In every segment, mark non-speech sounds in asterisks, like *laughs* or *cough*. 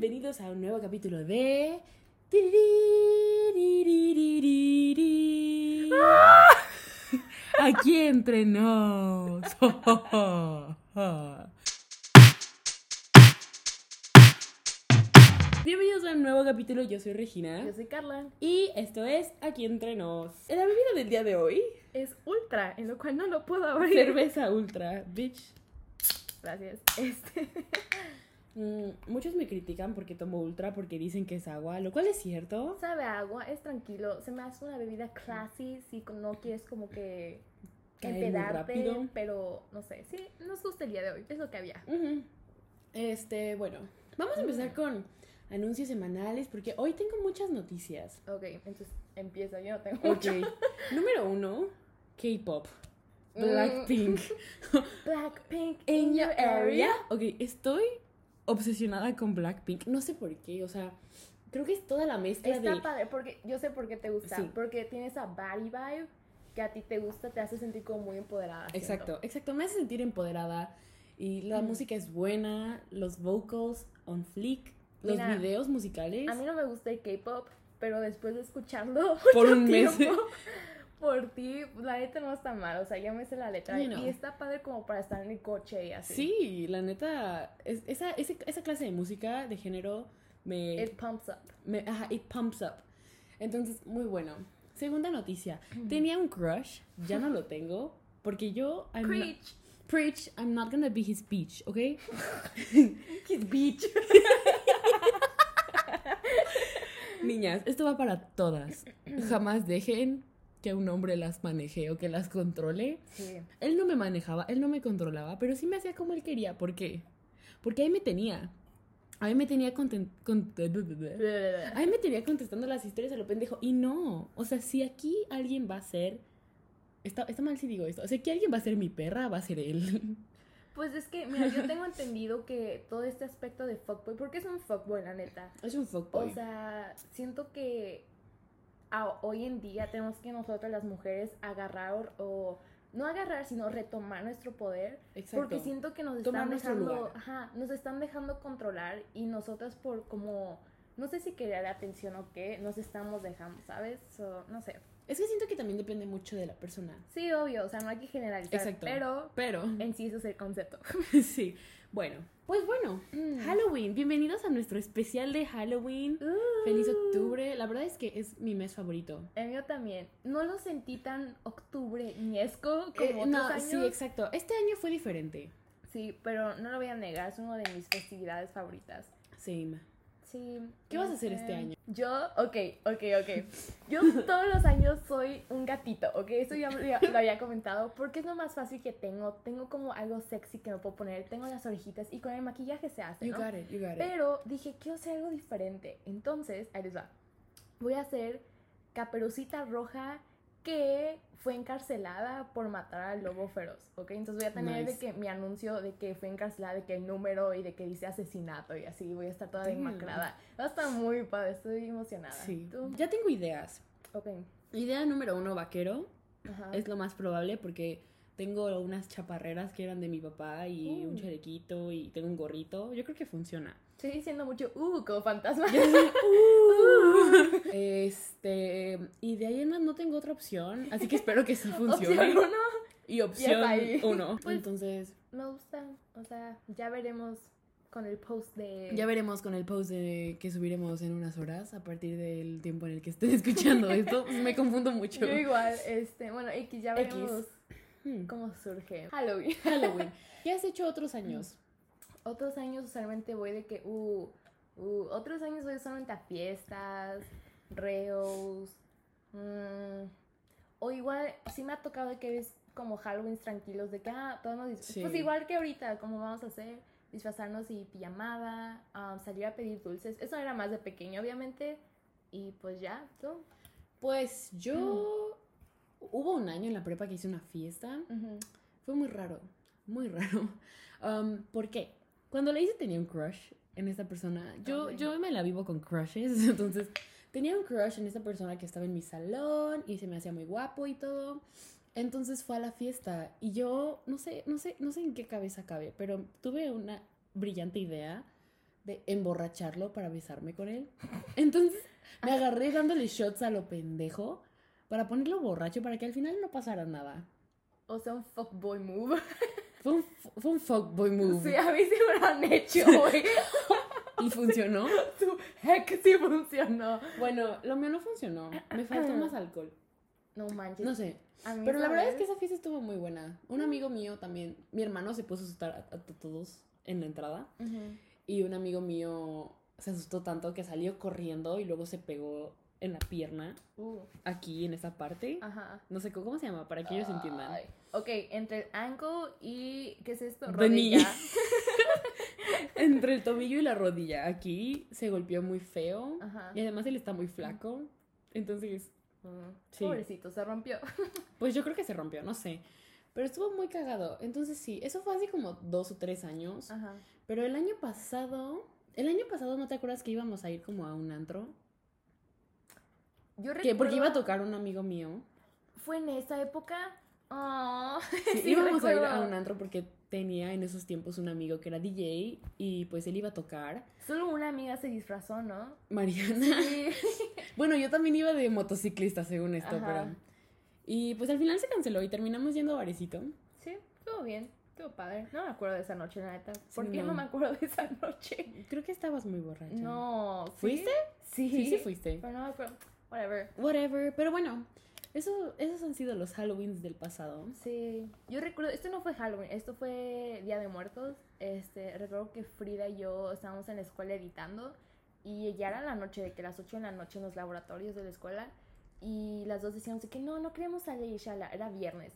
bienvenidos a un nuevo capítulo de... Aquí entre nos. Bienvenidos a un nuevo capítulo, yo soy Regina. Yo soy Carla. Y esto es Aquí entre nos. La bebida del día de hoy, Es ultra, en lo cual no lo puedo abrir. cerveza ultra, bitch. Gracias. Este. *laughs* Mm, muchos me critican porque tomo ultra porque dicen que es agua, lo cual es cierto. Sabe a agua, es tranquilo. Se me hace una bebida classy si no quieres como que empedarte, pero no sé. Sí, nos gusta el día de hoy. Es lo que había. Este, bueno, vamos a empezar con anuncios semanales porque hoy tengo muchas noticias. Ok, entonces empieza. Yo no tengo Ok, mucho. *laughs* número uno, K-pop. Mm. Blackpink. *laughs* Blackpink *laughs* In your area. Ok, estoy obsesionada con Blackpink. No sé por qué, o sea, creo que es toda la mezcla Está de. padre, porque yo sé por qué te gusta. Sí. Porque tiene esa body vibe que a ti te gusta, te hace sentir como muy empoderada. siento. Exacto, exacto. Me hace sentir empoderada. Y la Mm. música es buena, los vocals on fleek, los Mira, videos musicales. A mí no me gusta el K-pop, pero después de escucharlo *laughs* Por un mes. Por ti, la neta no está mal. O sea, ya me sé la letra. No. Y está padre como para estar en el coche y así. Sí, la neta, es- esa, ese- esa clase de música de género me, It pumps up. me- ajá, it pumps up. Entonces, muy bueno. Segunda noticia. Tenía un crush, ya no lo tengo, porque yo... I'm not- Preach. preach, I'm not gonna be his bitch, ¿ok? *laughs* His beach. *laughs* Niñas, esto va para todas. Jamás dejen que un hombre las maneje o que las controle. Sí. Él no me manejaba, él no me controlaba, pero sí me hacía como él quería. ¿Por qué? Porque ahí me tenía. Ahí me tenía conten- con- Ahí me tenía contestando las historias a lo pendejo. Y no. O sea, si aquí alguien va a ser. Está, está mal si digo esto. O sea, que alguien va a ser mi perra, va a ser él. *laughs* Pues es que, mira, yo tengo entendido que todo este aspecto de fuckboy, porque es un fuckboy, la neta. Es un fuckboy. O sea, siento que a- hoy en día tenemos que nosotras las mujeres agarrar o, o- no agarrar, sino retomar nuestro poder. Exacto. Porque siento que nos Tomar están dejando, ajá, nos están dejando controlar y nosotras por como, no sé si querer atención o qué, nos estamos dejando, ¿sabes? So, no sé. Es que siento que también depende mucho de la persona. Sí, obvio, o sea, no hay que generalizar, Exacto. pero Pero. en sí ese es el concepto. *laughs* sí. Bueno. Pues bueno. Mm. Halloween. Bienvenidos a nuestro especial de Halloween. Feliz octubre. La verdad es que es mi mes favorito. El mío también. No lo sentí tan octubre niesco como Eh, otros no, años. sí, exacto. Este año fue diferente. Sí, pero no lo voy a negar, es una de mis festividades favoritas. Same. Sí. ¿Qué vas a hacer este este año? Yo, ok, ok, ok. Yo todos los años soy un gatito, ¿ok? Eso ya, ya lo había comentado, porque es lo más fácil que tengo. Tengo como algo sexy que me puedo poner, tengo las orejitas y con el maquillaje se hace, You ¿no? got it, you got it. Pero dije, quiero hacer algo diferente. Entonces, ahí les va. Voy a hacer Caperucita Roja que fue encarcelada por matar al lobo feroz, ¿ok? Entonces voy a tener Nice. de que mi anuncio de que fue encarcelada, de que el número y de que dice asesinato y así, voy a estar toda demacrada. Va a estar muy padre, estoy emocionada. Sí. ¿Tú? Ya tengo ideas. Ok. Idea número uno, vaquero. Ajá. Es lo más probable porque tengo unas chaparreras que eran de mi papá y un Uh. chalequito y tengo un gorrito. Yo creo que funciona. Estoy diciendo mucho, uh, como fantasma. *laughs* Este, y de ahí en más no tengo otra opción, así que espero que sí *laughs* funcione. Opción uno, Y opción ahí. uno. Pues- Entonces, me gusta, o sea, ya veremos con el post de... ya veremos con el post de que subiremos en unas horas a partir del tiempo en el que estén escuchando *laughs* esto. Me confundo mucho. Yo igual, este, bueno, X, ya X. veremos Hmm. cómo surge. Halloween. Halloween. ¿Qué has hecho otros años? Otros años usualmente voy de que, uh, uh, otros años voy usualmente a fiestas, reos, mm, o igual, sí me ha tocado de que es como Halloween tranquilos, de que, ah, todos nos dis- Sí. Pues igual que ahorita, como vamos a hacer, disfrazarnos y pijamada, ah, salir a pedir dulces, eso era más de pequeño, obviamente, y pues ya, tú. Pues yo hubo un año en la prepa que hice una fiesta. Fue muy raro, muy raro. *laughs* Um, ¿Por qué? Cuando la hice tenía un crush en esta persona. Yo, bueno. yo me la vivo con crushes, *laughs* entonces tenía un crush en esta persona que estaba en mi salón y se me hacía muy guapo y todo. Entonces fue a la fiesta y yo no sé, no sé, no sé en qué cabeza cabe, pero tuve una brillante idea de emborracharlo para besarme con él. *laughs* Entonces me agarré dándole shots a lo pendejo para ponerlo borracho para que al final no pasara nada. O sea, un fuckboy move. *laughs* Fue un, fue un fuckboy move. Sí, a mí sí me lo han hecho, güey. *laughs* ¿Y funcionó? Tu heck sí funcionó. Bueno, lo mío no funcionó. Me faltó más alcohol. No manches. No sé. Pero la verdad es vez- que esa fiesta estuvo muy buena. Un amigo mío también, mi hermano se puso a asustar a, a todos en la entrada. Ujú. Y un amigo mío se asustó tanto que salió corriendo y luego se pegó en la pierna, Uh, aquí en esa parte. ajá. No sé cómo se llama, para que ellos entiendan. Ok, entre el ankle y. ¿Qué es esto? Rodilla. *laughs* Entre el tobillo y la rodilla. Aquí se golpeó muy feo. Ajá. Y además él está muy flaco. Entonces, Mm, Sí. Pobrecito, se rompió. *laughs* pues yo creo que se rompió, no sé. Pero estuvo muy cagado. Entonces sí, eso fue hace como dos o tres años. Ajá. Pero el año pasado, el año pasado, ¿no te acuerdas que íbamos a ir como a un antro? Yo Que porque iba a recuerdo- tocar un amigo mío. Fue en esa época. Oh, *laughs* Sí, sí, íbamos a ir a un antro porque tenía en esos tiempos un amigo que era DJ y pues él iba a tocar. Solo una amiga se disfrazó, ¿no? Mariana. Sí. *laughs* Bueno, yo también iba de motociclista según esto, Ajá. pero... Y pues al final se canceló y terminamos yendo a Barecito. sí, estuvo bien. Estuvo padre. No me acuerdo de esa noche, la neta. ¿Por Sí, qué no. no. me acuerdo de esa noche? Creo que estabas muy borracha. No. ¿Fuiste? Sí. Sí, sí fuiste. Pero no me acuerdo. Whatever. Whatever, pero bueno, eso, esos han sido los Halloweens del pasado. Sí, yo recuerdo, esto no fue Halloween, esto fue Día de Muertos. Este, recuerdo que Frida y yo estábamos en la escuela editando y ya era la noche, de que las 8 de la noche en los laboratorios de la escuela y las dos decíamos de que no, no queremos salir, Shala, era viernes.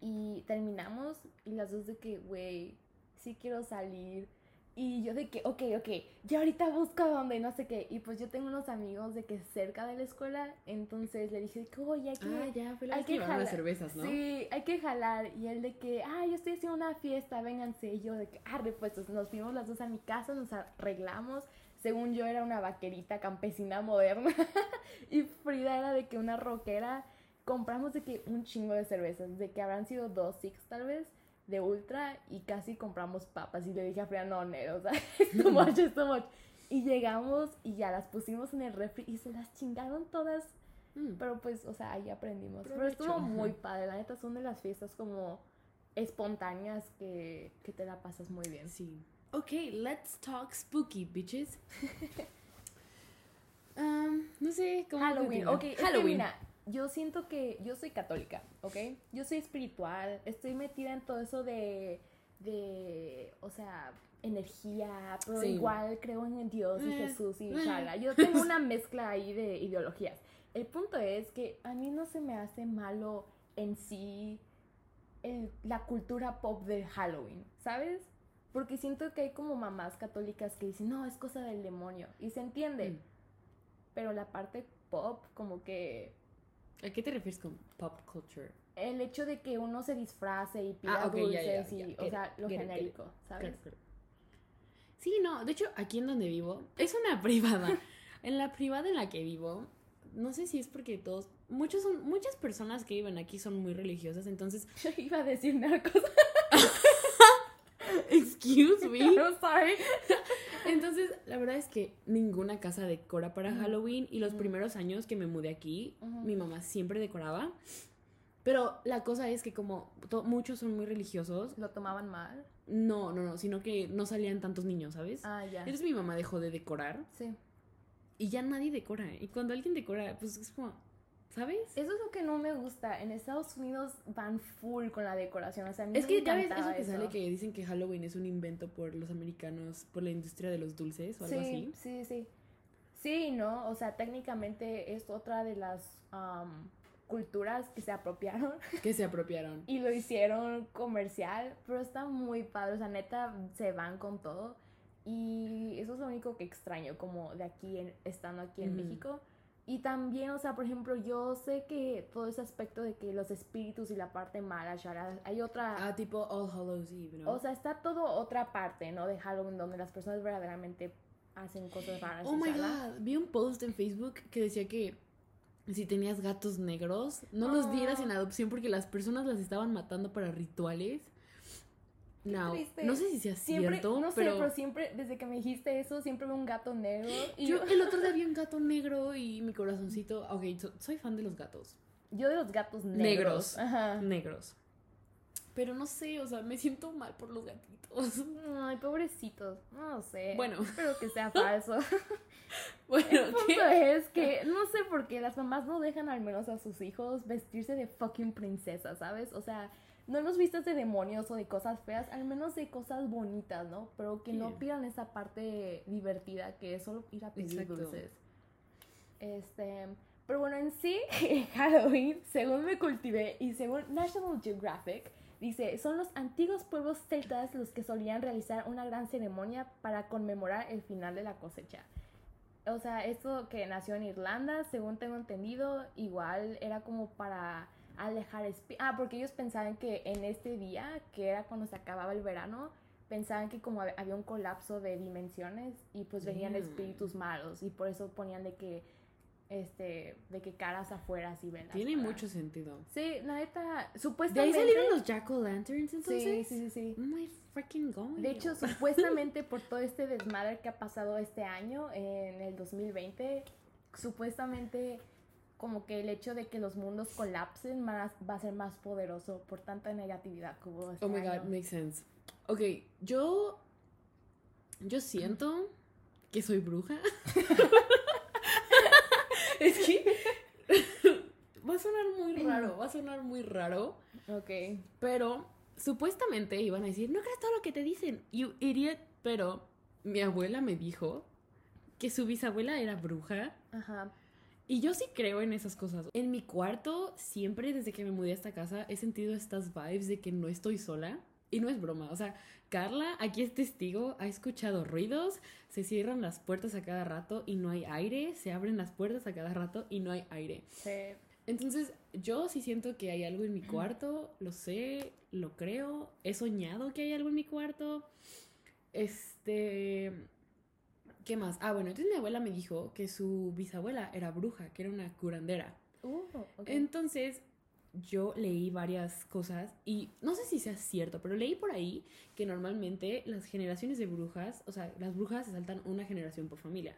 Y terminamos y las dos de que, güey, sí quiero salir. Y yo de que, ok, ok, ya ahorita busco dónde, no sé qué. Y pues yo tengo unos amigos de que cerca de la escuela, entonces le dije, oye, hay que... Ah, ya, fue la Hay que llevaron las jalar. cervezas, ¿no? Sí, hay que jalar. Y él de que, ah, yo estoy haciendo una fiesta, vénganse. Y yo de que, arre, pues nos fuimos las dos a mi casa, nos arreglamos. Según yo era una vaquerita campesina moderna. *laughs* y Frida era de que una rockera. Compramos de que un chingo de cervezas, de que habrán sido dos six tal vez, de ultra. Y casi compramos papas. Y le dije a Frida, no, Nero, o sea, *laughs* es too much, es too much. Y llegamos y ya las pusimos en el refri y se las chingaron todas Mm. pero pues, o sea, ahí aprendimos. Pero estuvo muy padre. La neta son de las fiestas como espontáneas que, que te la pasas muy bien. Sí. Ok, let's talk spooky, bitches. *laughs* Um, no sé cómo. Halloween, ok. es que Halloween. mira, yo siento que yo soy católica, ¿ok? Yo soy espiritual, estoy metida en todo eso de, de o sea, energía, pero Sí. igual creo en Dios y Eh, Jesús y eh. shala. Yo tengo una *laughs* mezcla ahí de ideologías. El punto es que a mí no se me hace malo en sí el- la cultura pop de Halloween, ¿sabes? Porque siento que hay como mamás católicas que dicen, no, es cosa del demonio. Y se entiende. Mm. Pero la parte pop, como que ¿A qué te refieres con pop culture? el hecho de que uno se disfrace y pida Ah, ok, ya, dulces ya, y, o sea, lo get it, get it. genérico, ¿sabes? Sí, no, de hecho, aquí en donde vivo, es una *laughs* privada. en la privada en la que vivo, no sé si es porque todos, muchos son, muchas personas que viven aquí son muy religiosas, entonces, *laughs* Yo iba a decir narcos. *laughs* excuse me. I'm sorry. Entonces, la verdad es que ninguna casa decora para. Halloween y los primeros años que me mudé aquí, mi mamá siempre decoraba. Pero la cosa es que como muchos son muy religiosos, Lo tomaban mal. no, no, no, sino que no salían tantos niños, ¿sabes? Ah, ya. Entonces mi mamá dejó de decorar Sí. y ya nadie decora. Y cuando alguien decora, pues es como, ¿sabes? Eso es lo que no me gusta. En Estados Unidos van full con la decoración. O sea, a mí Es me que ya ves eso que sale que dicen que Halloween es un invento por los americanos, por la industria de los dulces o algo sí, así. Sí, sí. Sí, ¿no? O sea, técnicamente es otra de las culturas que se apropiaron *laughs* Que se apropiaron. y lo hicieron comercial, pero está muy padre. O sea, neta, se van con todo. Y eso es lo único que extraño, como de aquí, en- estando aquí en. México. Y también, o sea, por ejemplo, yo sé que todo ese aspecto de que los espíritus y la parte mala, shara, hay otra... Ah, tipo All Hallows Eve, ¿no? O sea, está todo otra parte, ¿no? De Halloween donde las personas verdaderamente hacen cosas raras. Oh my god, vi un post en Facebook que decía que si tenías gatos negros, no los dieras Ah. en adopción porque las personas las estaban matando para rituales. No, triste. no sé si sea Siempre, cierto, no sé, pero, pero siempre, desde que me dijiste eso, siempre veo un gato negro. Y yo el otro día *laughs* vi un gato negro y mi corazoncito, ok, so- soy fan de los gatos, yo de los gatos negros. Negros. Ajá. negros. Pero no sé, o sea, me siento mal por los gatitos. *laughs* Ay, pobrecitos. No sé. Bueno. Espero que sea *laughs* falso. Bueno, El punto ¿qué? es que no sé por qué las mamás no dejan al menos a sus hijos vestirse de fucking princesa, ¿sabes? O sea, no los vistas de demonios o de cosas feas, al menos de cosas bonitas, ¿no? Pero que no Sí. pierdan esa parte divertida que es solo ir a pedir Exacto. dulces. Este, pero bueno, en sí, *laughs* Halloween, según me cultivé y según National Geographic, dice, son los antiguos pueblos celtas los que solían realizar una gran ceremonia para conmemorar el final de la cosecha. O sea, esto que nació en Irlanda, según tengo entendido, igual era como para alejar espí- Ah, porque ellos pensaban que en este día, que era cuando se acababa el verano, pensaban que como hab- había un colapso de dimensiones y pues venían Damn. espíritus malos y por eso ponían de que este de que caras afuera y velas. Tiene para- mucho sentido. Sí, la neta, ¿De ahí supuestamente salieron los Jack-o'-lanterns Sí, entonces? sí, sí, sí. Oh my freaking god. De hecho, supuestamente por todo este desmadre que ha pasado este año, en el 2020, supuestamente como que el hecho de que los mundos colapsen más, va a ser más poderoso por tanta negatividad que hubo este Oh my god, año. makes sense. Ok, yo. Yo siento que soy bruja. *laughs* es que. va a sonar muy raro, va a sonar muy raro. Ok. Pero supuestamente iban a decir: No creas todo lo que te dicen, you idiot. Pero mi abuela me dijo que su bisabuela era bruja. Ajá. Y yo sí creo en esas cosas. En mi cuarto, siempre desde que me mudé a esta casa, he sentido estas vibes de que no estoy sola. Y no es broma. O sea, Carla, aquí es testigo, ha escuchado ruidos, se cierran las puertas a cada rato y no hay aire, se abren las puertas a cada rato y no hay aire. Sí. Entonces, yo sí siento que hay algo en mi cuarto, lo sé, lo creo, he soñado que hay algo en mi cuarto. Este. ¿Qué más? Ah, bueno, entonces mi abuela me dijo que su bisabuela era bruja, que era una curandera. Uh, ok. Entonces, yo leí varias cosas y no sé si sea cierto, pero leí por ahí que normalmente las generaciones de brujas, o sea, las brujas se saltan una generación por familia.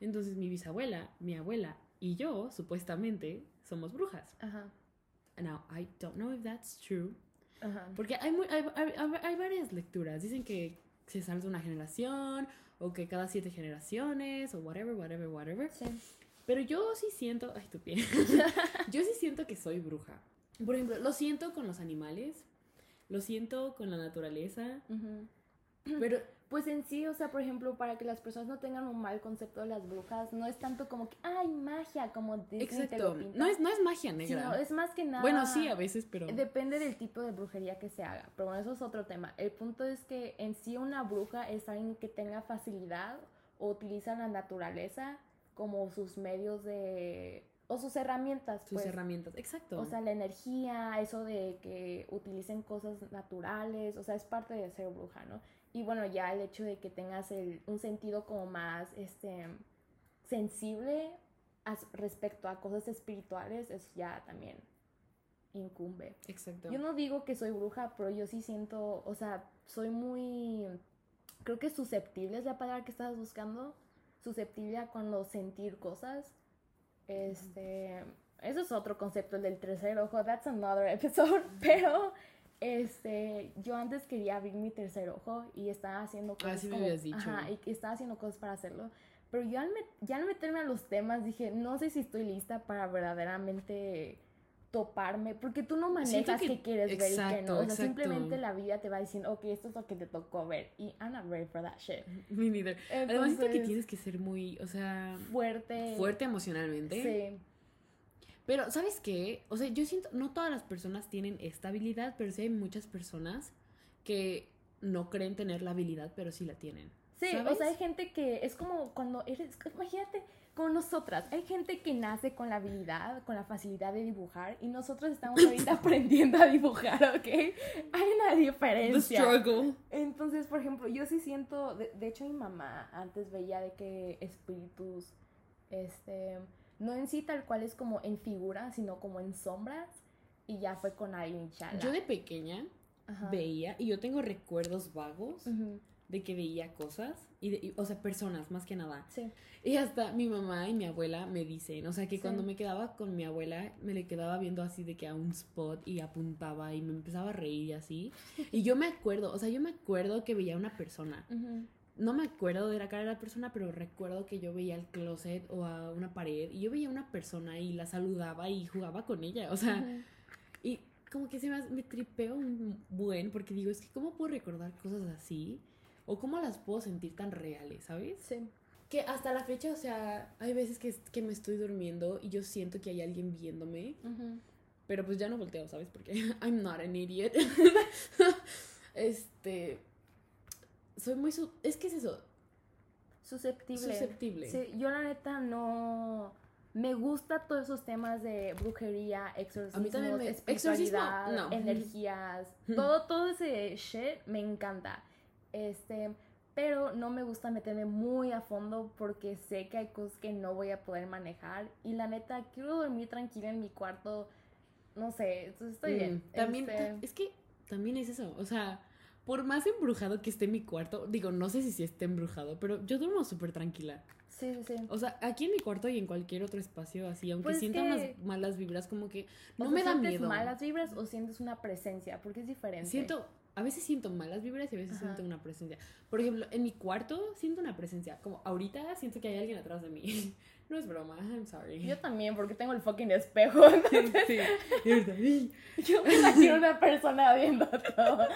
Entonces, mi bisabuela, mi abuela y yo, supuestamente, somos brujas. Ajá. Now, I don't know if that's true. Ajá. Porque hay, muy- hay, hay- hay- hay varias lecturas. Dicen que se salta una generación, o que cada siete generaciones, o whatever, whatever, whatever. Sí. Pero yo sí siento. Ay, tu pie. *laughs* yo sí siento que soy bruja. Por ejemplo, lo siento con los animales, lo siento con la naturaleza, pero Pues en sí, o sea, por ejemplo, para que las personas no tengan un mal concepto de las brujas, no es tanto como que, ay, magia, como Disney te exacto. lo pinta, No es, no es magia sino negra. es más que nada... Bueno, sí, a veces, pero. Depende del tipo de brujería que se haga, pero bueno, eso es otro tema. El punto es que en sí una bruja es alguien que tenga facilidad o utiliza la naturaleza como sus medios de... o sus herramientas, sus pues. herramientas. Exacto. O sea, la energía, eso de que utilicen cosas naturales, o sea, es parte de ser bruja, ¿no? Y bueno, ya el hecho de que tengas el- un sentido como más, este, sensible as- respecto a cosas espirituales, eso ya también incumbe. exacto. Yo no digo que soy bruja, pero yo sí siento, o sea, soy muy, creo que susceptible es la palabra que estabas buscando, susceptible a cuando sentir cosas. Este, eso es otro concepto, el del tercer ojo, that's another episode, *laughs* pero este, yo antes quería abrir mi tercer ojo y estaba haciendo cosas Ah, sí me como- habías dicho. ajá, y estaba haciendo cosas para hacerlo. Pero yo al, ya al meterme a los temas dije, no sé si estoy lista para verdaderamente toparme, porque tú no manejas que- qué quieres ver y qué exacto, no. O sea, exacto. simplemente la vida te va diciendo, ok, esto es lo que te tocó ver. Y I'm not ready for that shit. *laughs* Me neither. Además, siento que Entonces, tienes que ser muy, o sea, fuerte. fuerte emocionalmente. Sí. Pero, ¿sabes qué? O sea, yo siento, no todas las personas tienen esta habilidad, pero sí hay muchas personas que no creen tener la habilidad, pero sí la tienen. Sí, o sea, hay gente que es como cuando eres, imagínate, como nosotras, hay gente que nace con la habilidad, con la facilidad de dibujar y nosotros estamos ahorita *laughs* aprendiendo a dibujar, ¿ok? Hay una The diferencia. struggle. Entonces, por ejemplo, yo sí siento, de, de hecho mi mamá antes veía de que espíritus, este, no en sí tal cual es como en figura, sino como en sombras y ya fue con alguien chala. Yo de pequeña Ajá. veía, y yo tengo recuerdos vagos de que veía cosas, y, de- y- o sea, personas más que nada. Sí. Y hasta mi mamá y mi abuela me dicen, o sea, que Sí. cuando me quedaba con mi abuela, me le quedaba viendo así de que a un spot y apuntaba y me empezaba a reír y así. *laughs* Y yo me acuerdo, o sea, yo me acuerdo que veía una persona. Ujú. No me acuerdo de la cara de la persona, pero recuerdo que yo veía el closet o a una pared y yo veía una persona y la saludaba y jugaba con ella. O sea, y como que se me, me tripeo un buen porque digo, es que ¿cómo puedo recordar cosas así? O cómo las puedo sentir tan reales, ¿sabes? Sí. Que hasta la fecha, o sea, hay veces que, que me estoy durmiendo y yo siento que hay alguien viéndome, pero pues ya no volteo, ¿sabes? Porque *laughs* I'm not an idiot. *laughs* este. Soy muy. su- es que es eso. Susceptible. Susceptible. Sí, yo la neta no... Me gusta todos esos temas de brujería, exorcismo, también me- espiritualidad, exorcismo, no. energías, *laughs* todo, todo ese shit me encanta. Este, pero no me gusta meterme muy a fondo porque sé que hay cosas que no voy a poder manejar y la neta quiero dormir tranquila en mi cuarto, no sé, entonces estoy Mm, bien. También. Este, Es que también es eso. O sea, por más embrujado que esté mi cuarto, digo, no sé si sí esté embrujado, pero yo duermo súper tranquila. sí, sí, sí. O sea, aquí en mi cuarto y en cualquier otro espacio, así, aunque Pues sienta que- unas malas vibras, como que O no sea, me da ¿sientes miedo. malas vibras o sientes una presencia? Porque es diferente. Siento, a veces siento malas vibras y a veces Ajá. siento una presencia. Por ejemplo, en mi cuarto siento una presencia. Como ahorita siento que hay alguien atrás de mí. *laughs* No es broma, I'm sorry. Yo también, porque tengo el fucking espejo. *laughs* sí. *laughs* Yo me imagino una persona viendo todo.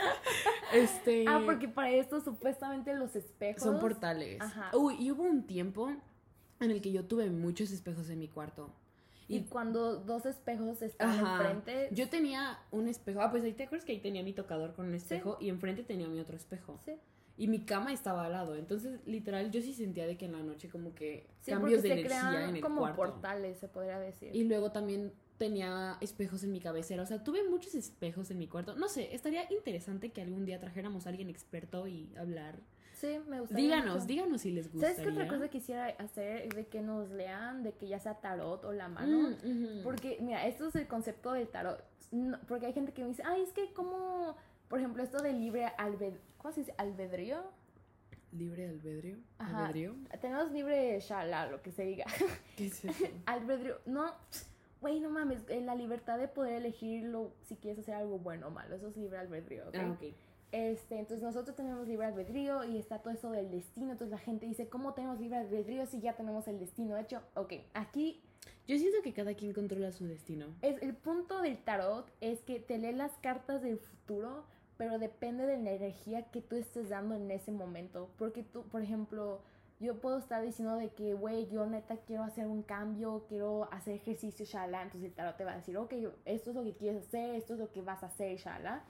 Este. Ah, porque para esto supuestamente los espejos. son portales. Ajá. Uy, y hubo un tiempo en el que yo tuve muchos espejos en mi cuarto. Y Y cuando dos espejos están Ajá. enfrente. yo tenía un espejo. Ah, pues ahí te acuerdas que ahí tenía mi tocador con un espejo y enfrente tenía mi otro espejo. Sí, Y mi cama estaba al lado. Entonces, literal, yo sí sentía de que en la noche como que sí cambios de se energía en el como cuarto. portales, se podría decir. Y luego también tenía espejos en mi cabecera. O sea, tuve muchos espejos en mi cuarto. No sé, estaría interesante que algún día trajéramos a alguien experto y hablar. Sí, me gustaría. Díganos, mucho. díganos si les gustaría. ¿Sabes qué otra cosa quisiera hacer? Es de que nos lean, de que ya sea tarot o la mano. Mm, ujú. Porque, mira, esto es el concepto del tarot. No- porque hay gente que me dice, ay, es que como, por ejemplo, esto de libre albedrío. ¿Cómo se dice? ¿Albedrío? Libre albedrío. Ajá. ¿Albedrío? Tenemos libre shala, lo que se diga. *laughs* ¿Qué es eso? *laughs* albedrío. No, güey, no mames. La libertad de poder elegirlo si quieres hacer algo bueno o malo. Eso es libre albedrío, ¿ok? ah, ok. Este, entonces nosotros tenemos libre albedrío y está todo eso del destino. Entonces la gente dice, ¿cómo tenemos libre albedrío si ya tenemos el destino hecho? Ok, aquí Yo siento que cada quien controla su destino. es el punto del tarot es que te lee las cartas del futuro, pero depende de la energía que tú estés dando en ese momento. Porque tú, por ejemplo, yo puedo estar diciendo de que, güey, yo neta quiero hacer un cambio, quiero hacer ejercicio, shala. Entonces el tarot te va a decir, ok, esto es lo que quieres hacer, esto es lo que vas a hacer, shala.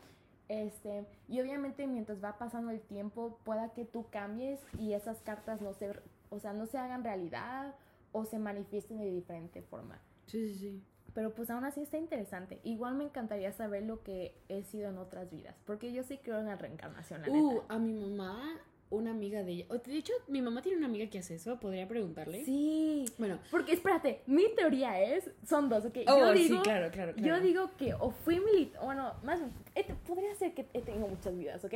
Este, y obviamente mientras va pasando el tiempo, pueda que tú cambies y esas cartas no se, o sea, no se hagan realidad o se manifiesten de diferente forma. Sí, sí, sí. Pero pues aún así está interesante. Igual me encantaría saber lo que he sido en otras vidas. Porque yo sí creo en la reencarnación, la Uh, neta. a mi mamá, una amiga de ella. De hecho, mi mamá tiene una amiga que hace eso. ¿Podría preguntarle? Sí. Bueno. Porque espérate, mi teoría es, son dos, ¿ok? Oh, yo digo, sí, claro, claro, claro. Yo digo que o fui militar, bueno, más bien, he- podría ser que he tenido muchas vidas, ¿ok?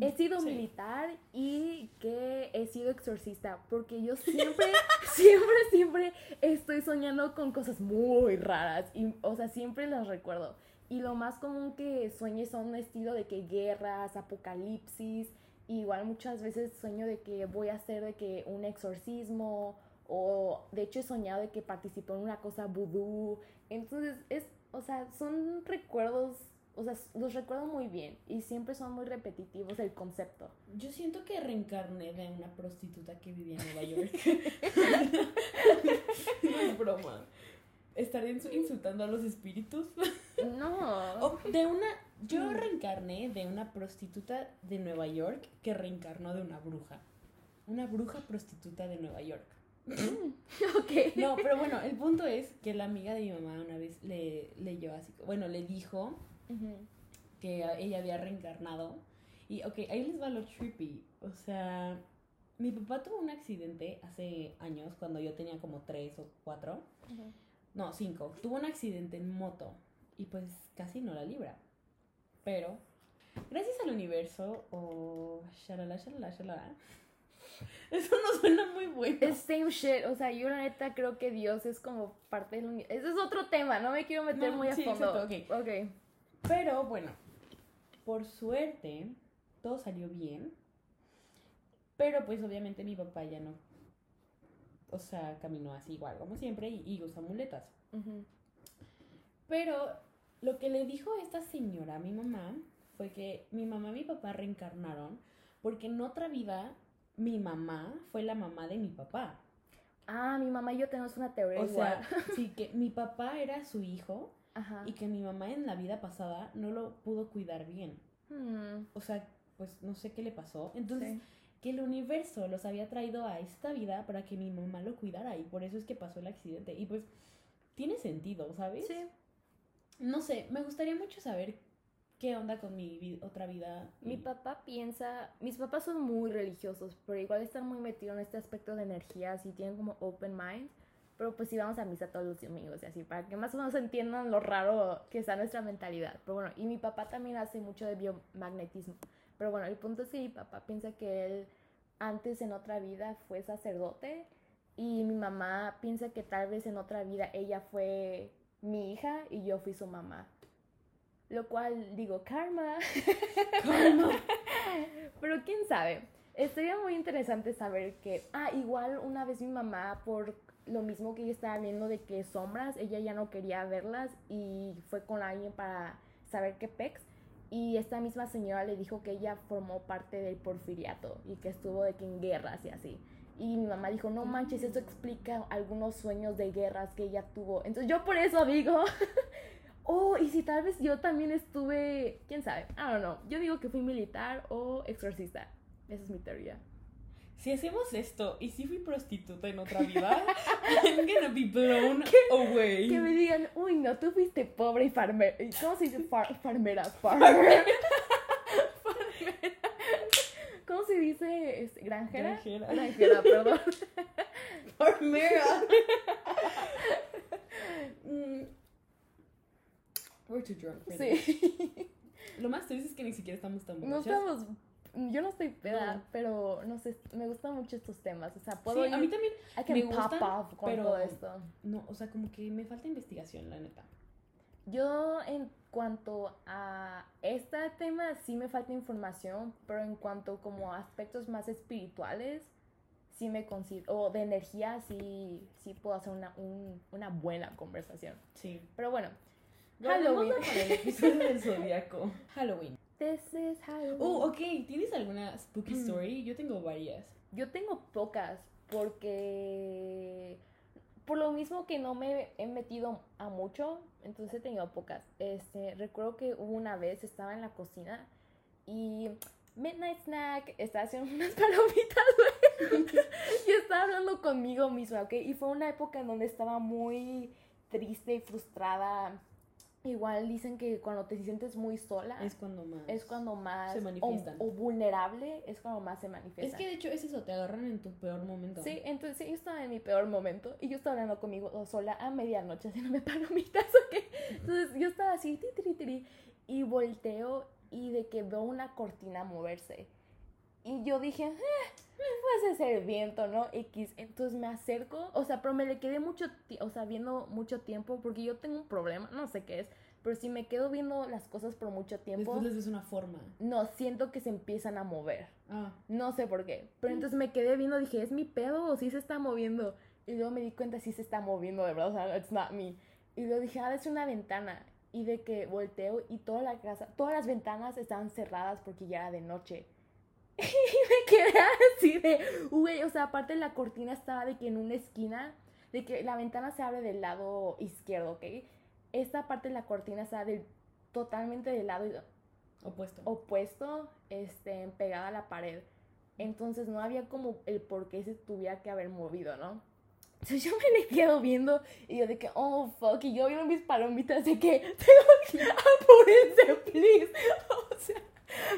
He sido Sí. militar y que he sido exorcista, porque yo *laughs* siempre, siempre, siempre estoy soñando con cosas muy raras, y, o sea, siempre las recuerdo. Y lo más común que sueñe son un estilo de que guerras, apocalipsis, igual muchas veces sueño de que voy a hacer de que un exorcismo, o de hecho he soñado de que participo en una cosa vudú, entonces es, o sea, son recuerdos, o sea, los recuerdo muy bien y siempre son muy repetitivos el concepto. Yo siento que reencarné de una prostituta que vivía en Nueva York. *laughs* *laughs* no es broma. ¿Estaré insu- insultando a los espíritus? No. O de una. Yo reencarné de una prostituta de Nueva York que reencarnó de una bruja. Una bruja prostituta de Nueva York. *laughs* ok. No, pero bueno, el punto es que la amiga de mi mamá una vez le leyó así, bueno, le dijo Que ella había reencarnado. Y, ok, ahí les va lo trippy. O sea, mi papá tuvo un accidente hace años, cuando yo tenía como tres o cuatro. Ujú. No, cinco. Tuvo un accidente en moto. Y pues casi no la libra. Pero gracias al universo o shalala, shalala, shalala. *laughs* Eso no suena muy bueno. Es same shit. O sea, yo la neta creo que Dios es como parte del universo. Ese es otro tema, no me quiero meter No, muy a sí, fondo. exacto, ok. Pero bueno, por suerte, todo salió bien. Pero pues obviamente mi papá ya no. O sea, caminó así igual como siempre y, y usa muletas. Pero lo que le dijo esta señora a mi mamá fue que mi mamá y mi papá reencarnaron porque en otra vida mi mamá fue la mamá de mi papá. Ah, mi mamá y yo tenemos una teoría O igual. sea, *laughs* sí, que mi papá era su hijo Ajá. y que mi mamá en la vida pasada no lo pudo cuidar bien. Hmm, O sea, pues no sé qué le pasó. Entonces, sí. que el universo los había traído a esta vida para que mi mamá lo cuidara y por eso es que pasó el accidente. Y pues tiene sentido, ¿sabes? Sí. No sé, me gustaría mucho saber qué onda con mi otra vida. Mi papá piensa, mis papás son muy religiosos, pero igual están muy metidos en este aspecto de energías y tienen como open mind. Pero pues sí vamos a misa todos los domingos y así, para que más o menos entiendan lo raro que está nuestra mentalidad. Pero bueno, y mi papá también hace mucho de biomagnetismo. Pero bueno, el punto es que mi papá piensa que él antes en otra vida fue sacerdote y mi mamá piensa que tal vez en otra vida ella fue mi hija y yo fui su mamá. Lo cual digo, karma. Karma. *laughs* Pero quién sabe. Estaría muy interesante saber que, ah, igual una vez mi mamá, por lo mismo que ella estaba viendo de que sombras, ella ya no quería verlas y fue con alguien para saber qué pex. Y esta misma señora le dijo que ella formó parte del porfiriato y que estuvo de que en guerras y así. Y mi mamá dijo, no manches, eso explica algunos sueños de guerras que ella tuvo. Entonces yo por eso digo, *laughs* oh, y si tal vez yo también estuve, quién sabe, I don't know. Yo digo que fui militar o exorcista. Esa es mi teoría. Si hacemos esto y si fui prostituta en otra vida, I'm gonna be blown away. Que me digan, uy, no, tú fuiste pobre y farmera. ¿Cómo se dice? Far- farmera. Farmer. ¿Cómo se dice? este, ¿Granjera? Granjera. Granjera, perdón. *laughs* Farmera. Mm. We're too drunk. for this. Sí. *laughs* Lo más triste es que ni siquiera estamos tan No borrachas. estamos. Yo no estoy peda, No. pero no sé, me gustan mucho estos temas. O sea, Sí, puedo a mí también. I can me pop gustan, off con pero- todo esto. No, o sea, como que me falta investigación, la neta. Yo en cuanto a este tema sí me falta información, pero en cuanto como a aspectos más espirituales, sí me considero, o de energía, sí, sí puedo hacer una, un- una buena conversación. Sí. Pero bueno, Halloween. Halloween. para el episodio del *laughs* zodiaco. Halloween. This is Halloween. Oh, ok. ¿Tienes alguna spooky Mm. story? Yo tengo varias. Yo tengo pocas porque por lo mismo que no me he metido a mucho, entonces he tenido pocas. Este, recuerdo que una vez estaba en la cocina y midnight snack, estaba haciendo *laughs* unas palomitas, *laughs* y estaba hablando conmigo misma, ¿ok? Y fue una época en donde estaba muy triste y frustrada. Igual dicen que cuando te sientes muy sola Es cuando más. es cuando más Se manifiestan. O, o vulnerable es cuando más se manifiesta. Es que de hecho es eso, te agarran en tu peor momento. Sí, entonces sí, yo estaba en mi peor momento y yo estaba hablando conmigo sola a medianoche haciéndome *laughs* palomitas, ¿ok? Entonces yo estaba así, ti, ti, ti, ti, y volteo y de que veo una cortina moverse. Y yo dije, eh, puede ser el viento, ¿no? X. Entonces me acerco, o sea, pero me le quedé mucho, o sea, viendo mucho tiempo porque yo tengo un problema, no sé qué es, pero si me quedo viendo las cosas por mucho tiempo, Después les ves una forma. no, siento que se empiezan a mover. Ah. No sé por qué. Pero entonces me quedé viendo, dije, ¿es mi pedo o sí se está moviendo? Y luego me di cuenta, sí se está moviendo, de verdad, o sea, it's not me. Y luego dije, ah, es una ventana. Y de que volteo y toda la casa, todas las ventanas estaban cerradas porque ya era de noche. *laughs* Y me quedé así de, güey, o sea, aparte la cortina estaba de que en una esquina, de que la ventana se abre del lado izquierdo, ¿ok? Esta parte de la cortina estaba del, totalmente del lado Opuesto. opuesto, este, pegada a la pared. Entonces no había como el por qué se tuviera que haber movido, ¿no? Entonces yo me le quedo viendo y yo de que, oh, fuck, y yo viendo mis palomitas de que, *laughs* tengo que apúrense, please. *laughs* O sea,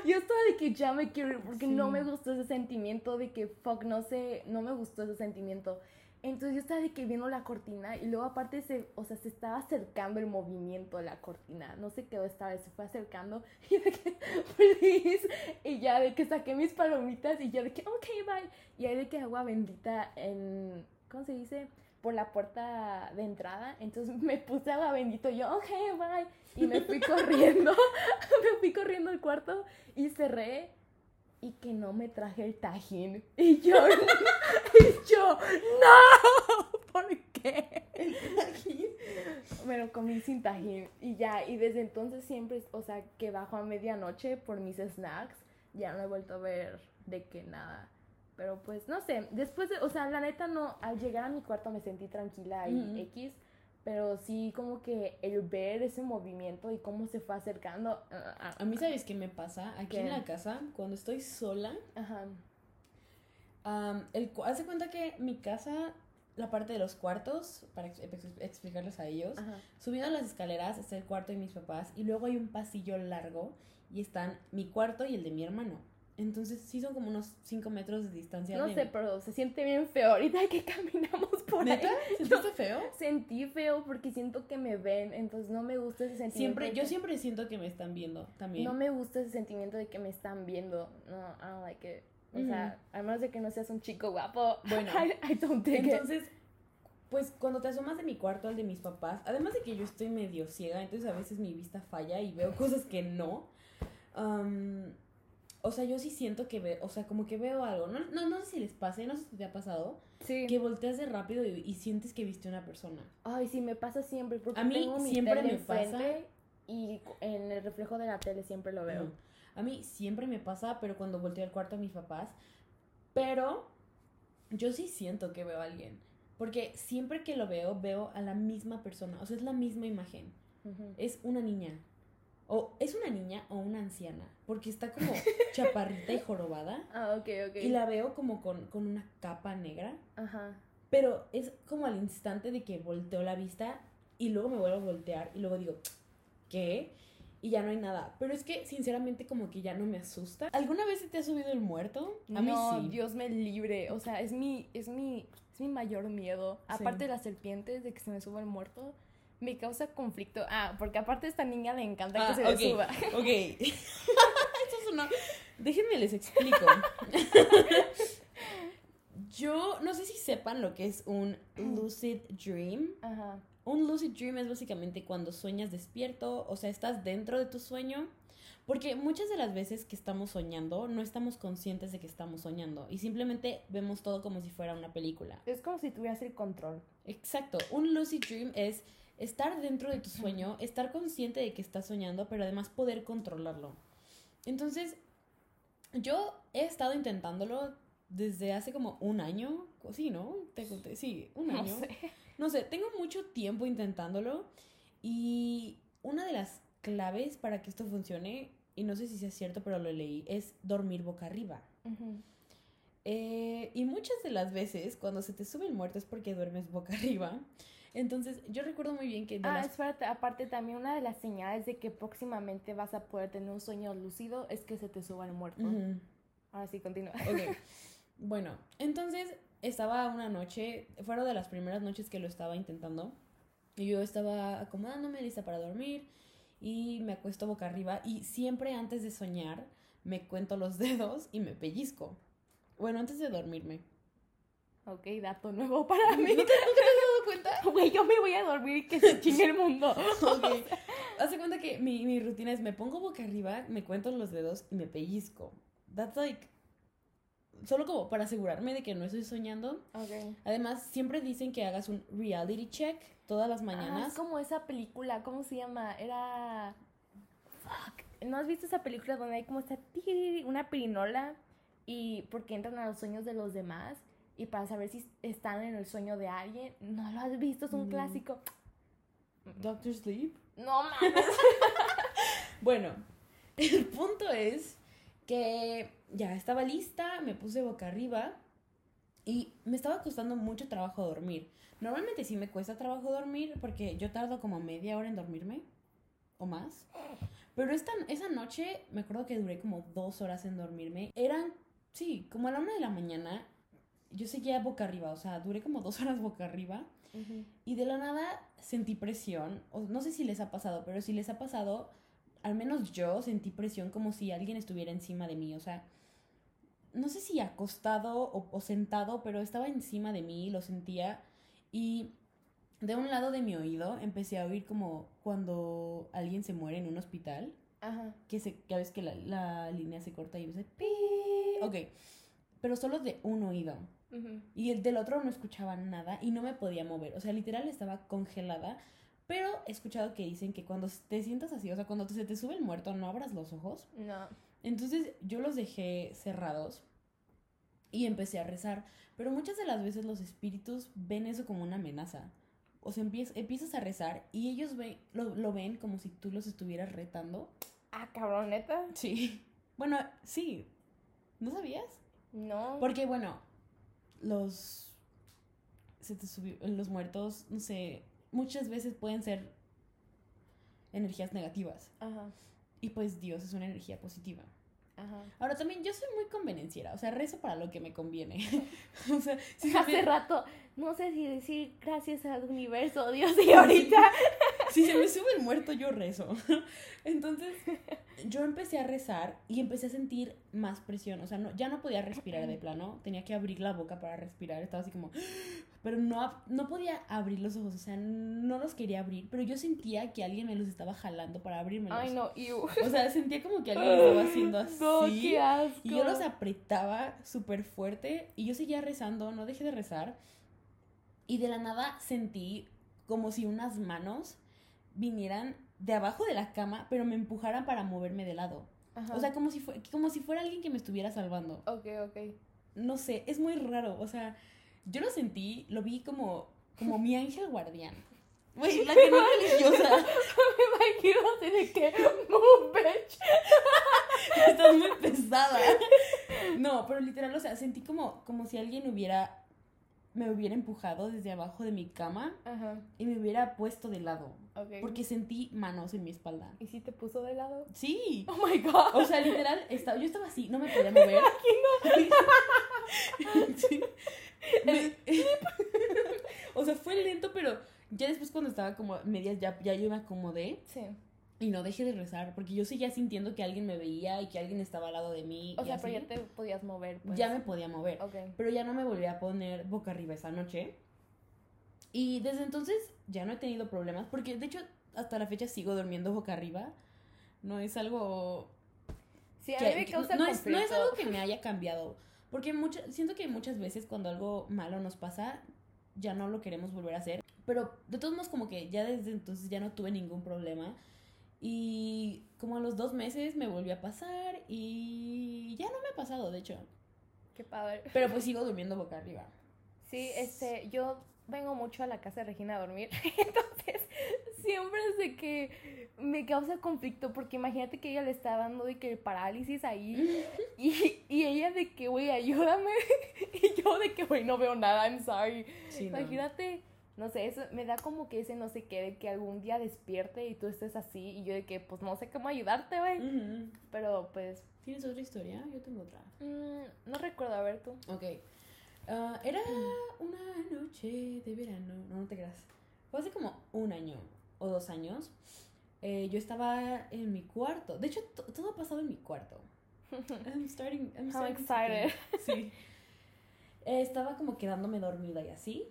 yo estaba de que ya me quiero ir porque no me gustó ese sentimiento de que, fuck, no sé, no me gustó ese sentimiento. Entonces yo estaba de que viendo la cortina y luego aparte se, o sea, se estaba acercando el movimiento de la cortina. No sé qué esta vez se fue acercando *laughs* y de que, please. Y ya de que saqué mis palomitas y ya de que, ok, bye. Y ahí de que agua bendita en, ¿cómo se dice? Por la puerta de entrada. Entonces *laughs* me puse agua bendito yo, ok, bye. Y me fui corriendo, *laughs* me fui corriendo al cuarto y cerré y que no me traje el tajín. Y yo, *laughs* y yo, no, ¿por qué? El tajín. Me lo comí sin tajín y ya, y desde entonces siempre, o sea, que bajo a medianoche por mis snacks, ya no he vuelto a ver de que nada. Pero pues, no sé, después de, o sea, la neta no, al llegar a mi cuarto me sentí tranquila y X, pero sí como que el ver ese movimiento y cómo se fue acercando. a mí, ¿sabes qué me pasa? Aquí en la casa, cuando estoy sola, Ajá. el, hace cuenta que mi casa, la parte de los cuartos, para explicarles a ellos, subiendo las escaleras está el cuarto de mis papás y luego hay un pasillo largo y están mi cuarto y el de mi hermano. Entonces sí son como unos 5 metros de distancia. No sé, pero se siente bien feo ahorita que *laughs* caminamos por ¿Neta? ahí. *laughs* ¿Sentiste feo? Sentí feo porque siento que me ven, entonces no me gusta ese sentimiento. Siempre, yo siempre siento que me están viendo también. No me gusta ese sentimiento de que me están viendo. No, I don't like it. O sea, a menos de que no seas un chico guapo. Bueno, *laughs* I, don't entonces, pues cuando te asomas de mi cuarto al de mis papás, además de que yo estoy medio ciega, entonces a veces mi vista falla y veo cosas que no. Um, o sea, yo sí siento que veo, o sea, como que veo algo. No, no, no sé si les pase, no sé si te ha pasado. Sí. Que volteas de rápido y, sientes que viste una persona. Ay, sí, me pasa siempre. Porque a mí tengo mi siempre me pasa. Y en el reflejo de la tele siempre lo veo. A mí siempre me pasa, pero cuando volteo al cuarto a mis papás. Pero yo sí siento que veo a alguien. Porque siempre que lo veo, veo a la misma persona. O sea, es la misma imagen. Es una niña. O es una niña o una anciana, porque está como *laughs* chaparrita y jorobada. Ah, ok, ok. Y la veo como con, una capa negra. Ajá. Pero es como al instante de que volteo la vista y luego me vuelvo a voltear y luego digo, ¿qué? Y ya no hay nada. Pero es que, sinceramente, como que ya no me asusta. ¿Alguna vez se te ha subido el muerto? A mí sí. Dios me libre. O sea, es mi, es mi, es mi mayor miedo. Aparte de las serpientes, de que se me suba el muerto me causa conflicto. Ah, porque aparte a esta niña le encanta que ah, se le suba. Ok. *laughs* Eso es una... Déjenme les explico. *laughs* Yo no sé si sepan lo que es un lucid dream. Ajá. Un lucid dream es básicamente cuando sueñas despierto, o sea, estás dentro de tu sueño. Porque muchas de las veces que estamos soñando, no estamos conscientes de que estamos soñando y simplemente vemos todo como si fuera una película. Es como si tuvieras el control. Exacto. Un lucid dream es estar dentro de tu sueño, estar consciente de que estás soñando, pero además poder controlarlo. Entonces, yo he estado intentándolo desde hace como un año, sí, ¿no? Te conté, sí, un *laughs* año. No sé. No sé, tengo mucho tiempo intentándolo y una de las claves para que esto funcione, y no sé si sea cierto, pero lo leí, es dormir boca arriba. Eh, y muchas de las veces cuando se te sube el muerto es porque duermes boca *laughs* arriba. Entonces, yo recuerdo muy bien que... ah, espérate, aparte también una de las señales de que próximamente vas a poder tener un sueño lúcido es que se te suba el muerto. Ahora sí, continúa. Ok. *laughs* bueno, entonces estaba una noche, fueron de las primeras noches que lo estaba intentando. Y yo estaba acomodándome, lista para dormir. Y me acuesto boca arriba. Y siempre antes de soñar, me cuento los *laughs* dedos y me pellizco. Bueno, antes de dormirme. Ok, dato nuevo para *laughs* mí. ¿No te, cuenta? *laughs* Güey, yo me voy a dormir y que se chingue el mundo. *laughs* ok. *laughs* Hace cuenta que mi, mi rutina es me pongo boca arriba, me cuento los dedos y me pellizco. That's like solo como para asegurarme de que no estoy soñando. Okay. Además, siempre dicen que hagas un reality check todas las ah, mañanas. es como esa película, ¿cómo se llama? Era. Fuck. ¿No has visto esa película donde hay como esta una pirinola y porque entran a los sueños de los demás? Y para saber si están en el sueño de alguien. No lo has visto, es un clásico. Doctor Sleep. No mames. *laughs* bueno, el punto es que ya estaba lista, me puse boca arriba y me estaba costando mucho trabajo dormir. Normalmente sí me cuesta trabajo dormir porque yo tardo como media hora en dormirme o más. Pero esta, esa noche me acuerdo que duré como dos horas en dormirme. Eran, sí, como a la una de la mañana yo seguía boca arriba, o sea, duré como dos *laughs* horas boca arriba. Y de la nada sentí presión, o no sé si les ha pasado, pero si les ha pasado, al menos yo sentí presión como si alguien estuviera encima de mí, o sea, no sé si acostado o, o sentado, pero estaba encima de mí, lo sentía y de un lado de mi oído empecé a oír como cuando alguien se muere en un hospital. Ajá. Que se, ya ves que la, la línea se corta y empieza pi. Ok. Pero solo de un oído. Ujú. Y el del otro no escuchaba nada y no me podía mover. O sea, literal estaba congelada. Pero he escuchado que dicen que cuando te sientas así, o sea, cuando se te sube el muerto, no abras los ojos. No. Entonces yo los dejé cerrados y empecé a rezar. Pero muchas de las veces los espíritus ven eso como una amenaza. O sea, empiez- empiezas a rezar y ellos ven, lo, lo ven como si tú los estuvieras retando. Ah, cabrón, neta. Sí. Bueno, sí. ¿No sabías? No. Porque, bueno, los. Se te subió. Los muertos, no sé. Muchas veces pueden ser energías negativas. Ajá. Y pues Dios es una energía positiva. Ajá. Ahora también yo soy muy convenenciera, o sea, rezo para lo que me conviene. *laughs* o sea, si Hace me, rato, no sé si decir gracias al universo, Dios, y *laughs* ahorita. Si se me sube el muerto, yo rezo. *laughs* Entonces, yo empecé a rezar y empecé a sentir más presión, o sea, no, ya no podía respirar de plano, tenía que abrir la boca para respirar, estaba así como, *gasps* pero no, no podía abrir los ojos, o sea, no los quería abrir, pero yo sentía que alguien me los estaba jalando para abrirmelos. Ay, no, ew. *laughs* O sea, sentía como que alguien me *gasps* estaba haciendo así. No, qué asco. Y yo los apretaba súper fuerte y yo seguía rezando, no dejé de rezar. Y de la nada sentí como si unas manos vinieran de abajo de la cama, pero me empujaran para moverme de lado. Ajá. O sea, como si, como si fuera alguien que me estuviera salvando. Ok, ok. No sé, es muy raro. O sea, yo lo sentí, lo vi como, como mi ángel guardián. Güey, la que no es religiosa. *laughs* Me imagino así de que, move, bitch. *laughs* Estás muy pesada. No, pero literal, o sea, sentí como, como si alguien hubiera, me hubiera empujado desde abajo de mi cama Ajá, y me hubiera puesto de lado. Ok. Porque sentí manos en mi espalda. ¿Y si te puso de lado? Sí. Oh my god. O sea, literal, estaba, yo estaba así, no me podía mover. *laughs* *laughs* Sí. Me- *laughs* o sea, fue lento, pero ya después cuando estaba como medias, ya, ya yo me acomodé Sí. y no dejé de rezar, porque yo seguía sintiendo que alguien me veía y que alguien estaba al lado de mí. O y sea, así. pero ya te podías mover, pues. Ya me podía mover. Ok. Pero ya no me volví a poner boca arriba esa noche. Y desde entonces ya no he tenido problemas, porque de hecho hasta la fecha sigo durmiendo boca arriba. No es algo... Sí, a mí me que- causa no, es, no es algo que me haya cambiado. Porque mucha- siento que muchas veces cuando algo malo nos pasa, ya no lo queremos volver a hacer. Pero de todos modos como que ya desde entonces ya no tuve ningún problema. Y como a los dos meses me volvió a pasar y ya no me ha pasado, de hecho. Qué padre. Pero pues sigo durmiendo boca arriba. Sí, este, yo vengo mucho a la casa de Regina a dormir, *laughs* entonces siempre es de que me causa conflicto, porque imagínate que ella le está dando de que parálisis ahí, *laughs* y, y ella de que, güey, ayúdame, *laughs* y yo de que, güey, no veo nada, I'm sorry. Sí, no. Imagínate, no sé, eso me da como que ese no sé qué, de que algún día despierte y tú estés así, y yo de que, pues no sé cómo ayudarte, güey, pero pues, ¿Tienes otra historia? Yo tengo otra. mm, no recuerdo, a ver tú. Ok. Ah, era una noche de verano. No, no te creas. Fue hace como un año o dos años. Eh, yo estaba en mi cuarto. De hecho, to- todo ha pasado en mi cuarto. *laughs* I'm starting. I'm to excited. Sí. Eh, estaba como quedándome dormida y así.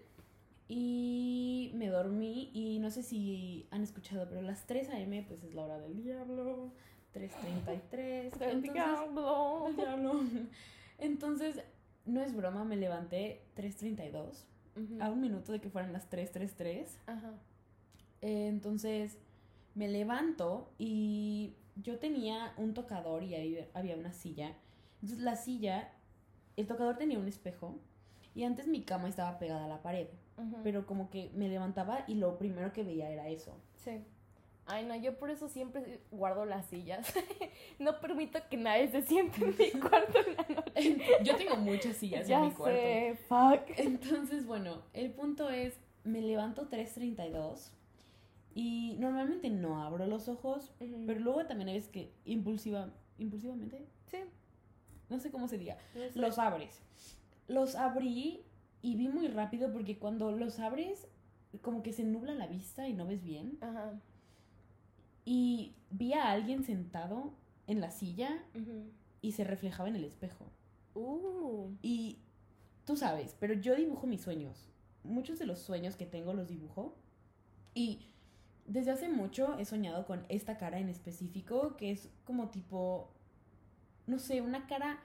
Y me dormí y no sé si han escuchado, pero las 3 a.m. pues es la hora del diablo. 3.33. *laughs* Del diablo. del diablo. Entonces, no es broma, me levanté 3.32. Ujú. A un minuto de que fueran las 3.33. Ajá. Eh, entonces, me levanto y yo tenía un tocador y ahí había una silla. Entonces, la silla, el tocador tenía un espejo y antes mi cama estaba pegada a la pared. Pero como que me levantaba y lo primero que veía era eso. Sí. Ay, no, yo por eso siempre guardo las sillas. *laughs* no permito que nadie se siente en mi *laughs* cuarto en la noche. Yo tengo muchas sillas ya en mi cuarto. sé, fuck. Entonces, bueno, el punto es, me levanto 3.32 y normalmente no abro los ojos, pero luego también hay veces que impulsiva, impulsivamente, Sí, no sé cómo se diga, no sé. los abres. los abrí y vi muy rápido porque cuando los abres, como que se nubla la vista y no ves bien. Ajá. Y vi a alguien sentado en la silla y se reflejaba en el espejo. Uh. Y tú sabes, pero yo dibujo mis sueños. Muchos de los sueños que tengo los dibujo. Y desde hace mucho he soñado con esta cara en específico, que es como tipo, no sé, una cara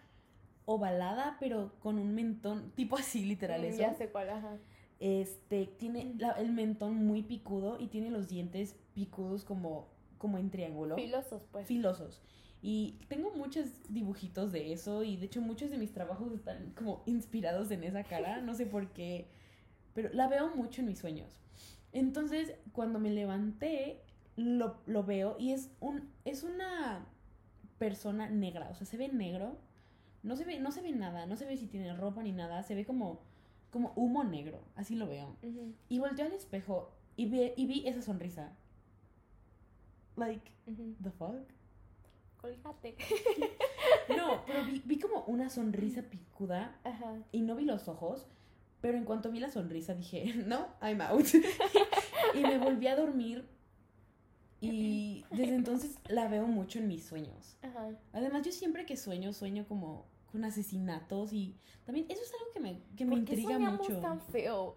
ovalada, pero con un mentón, *laughs* tipo así, literal. Mm, Eso. Ya sé cuál, ajá. Este, tiene la- el mentón muy picudo y tiene los dientes picudos como, como en triángulo. Filosos, pues. Filosos. Y tengo muchos dibujitos de eso y de hecho muchos de mis trabajos están como inspirados en esa cara, no sé por qué, pero la veo mucho en mis sueños. Entonces, cuando me levanté, lo, lo veo y es, un, es una persona negra, o sea, se ve negro, no se ve, no se ve nada, no se ve si tiene ropa ni nada, se ve como, como humo negro, así lo veo. Ujú, Y volteé al espejo y vi, y vi esa sonrisa. Like, ujú. the fuck? Colgate. *laughs* No, pero vi, vi como una sonrisa picuda Ajá. y no vi los ojos, pero en cuanto vi la sonrisa dije, *laughs* no, I'm out. *laughs* y me volví a dormir y desde entonces la veo mucho en mis sueños. Ajá. Además, yo siempre que sueño, sueño como con asesinatos y también eso es algo que me, que me ¿Por qué intriga mucho. tan feo?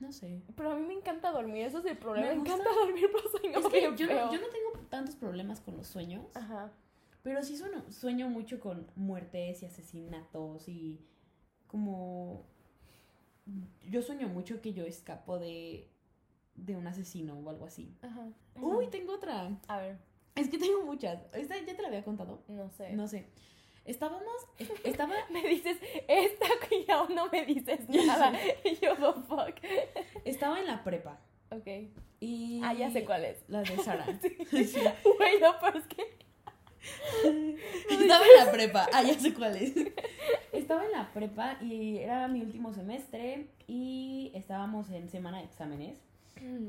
No sé. Pero a mí me encanta dormir, eso es el problema. Me encanta dormir, pero sueño Es que bien yo feo. yo no tengo tantos problemas con los sueños, Ajá. pero sí sueño, sueño mucho con muertes y asesinatos y como... Yo sueño mucho que yo escapo de, de un asesino o algo así. Ajá. Uy, tengo otra. A ver, Es que tengo muchas. ¿Esta ya te la había contado? no sé. No sé. Estábamos... es- *laughs* Estaba... Me dices esta y aún no me dices nada. *laughs* y yo, the fuck. Estaba en la prepa. Ok. Y... Ah, ya sé cuál es. La de Sara. *laughs* Sí. Sí. Güey, no, pero es que. Estaba en la prepa. Ah, ya sé cuál es. Estaba en la prepa y era mi último semestre y estábamos en semana de exámenes.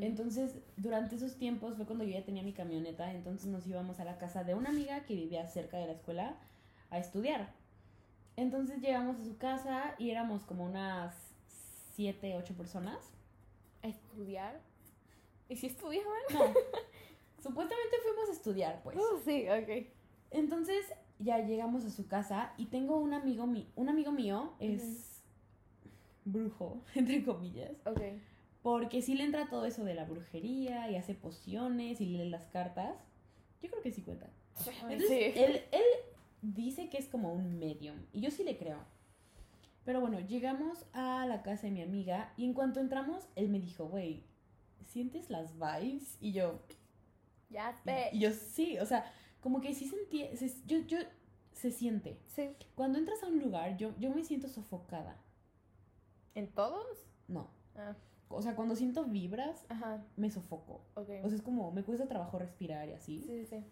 Entonces, durante esos tiempos fue cuando yo ya tenía mi camioneta, entonces nos íbamos a la casa de una amiga que vivía cerca de la escuela a estudiar. Entonces llegamos a su casa y éramos como unas siete, ocho personas. ¿A estudiar? ¿Y si estudiaban? No, *laughs* supuestamente fuimos a estudiar, pues. Uh, sí, ok. Entonces ya llegamos a su casa y tengo un amigo, mi un amigo mío, es brujo, *laughs* entre comillas, Ok. porque sí le entra todo eso de la brujería y hace pociones y lee las cartas. Yo creo que sí cuenta. Entonces, sí. él, él dice que es como un medium y yo sí le creo. Pero bueno, llegamos a la casa de mi amiga y en cuanto entramos, él me dijo, güey, ¿sientes las vibes? Y yo, Ya sé. y yo sí, o sea, como que sí sentí, se, yo, yo, se siente. Sí. Cuando entras a un lugar, yo, yo me siento sofocada. ¿En todos? No. Ah, O sea, cuando siento vibras, ajá. me sofoco. Ok. O sea, es como, me cuesta trabajo respirar y así. sí, sí, sí.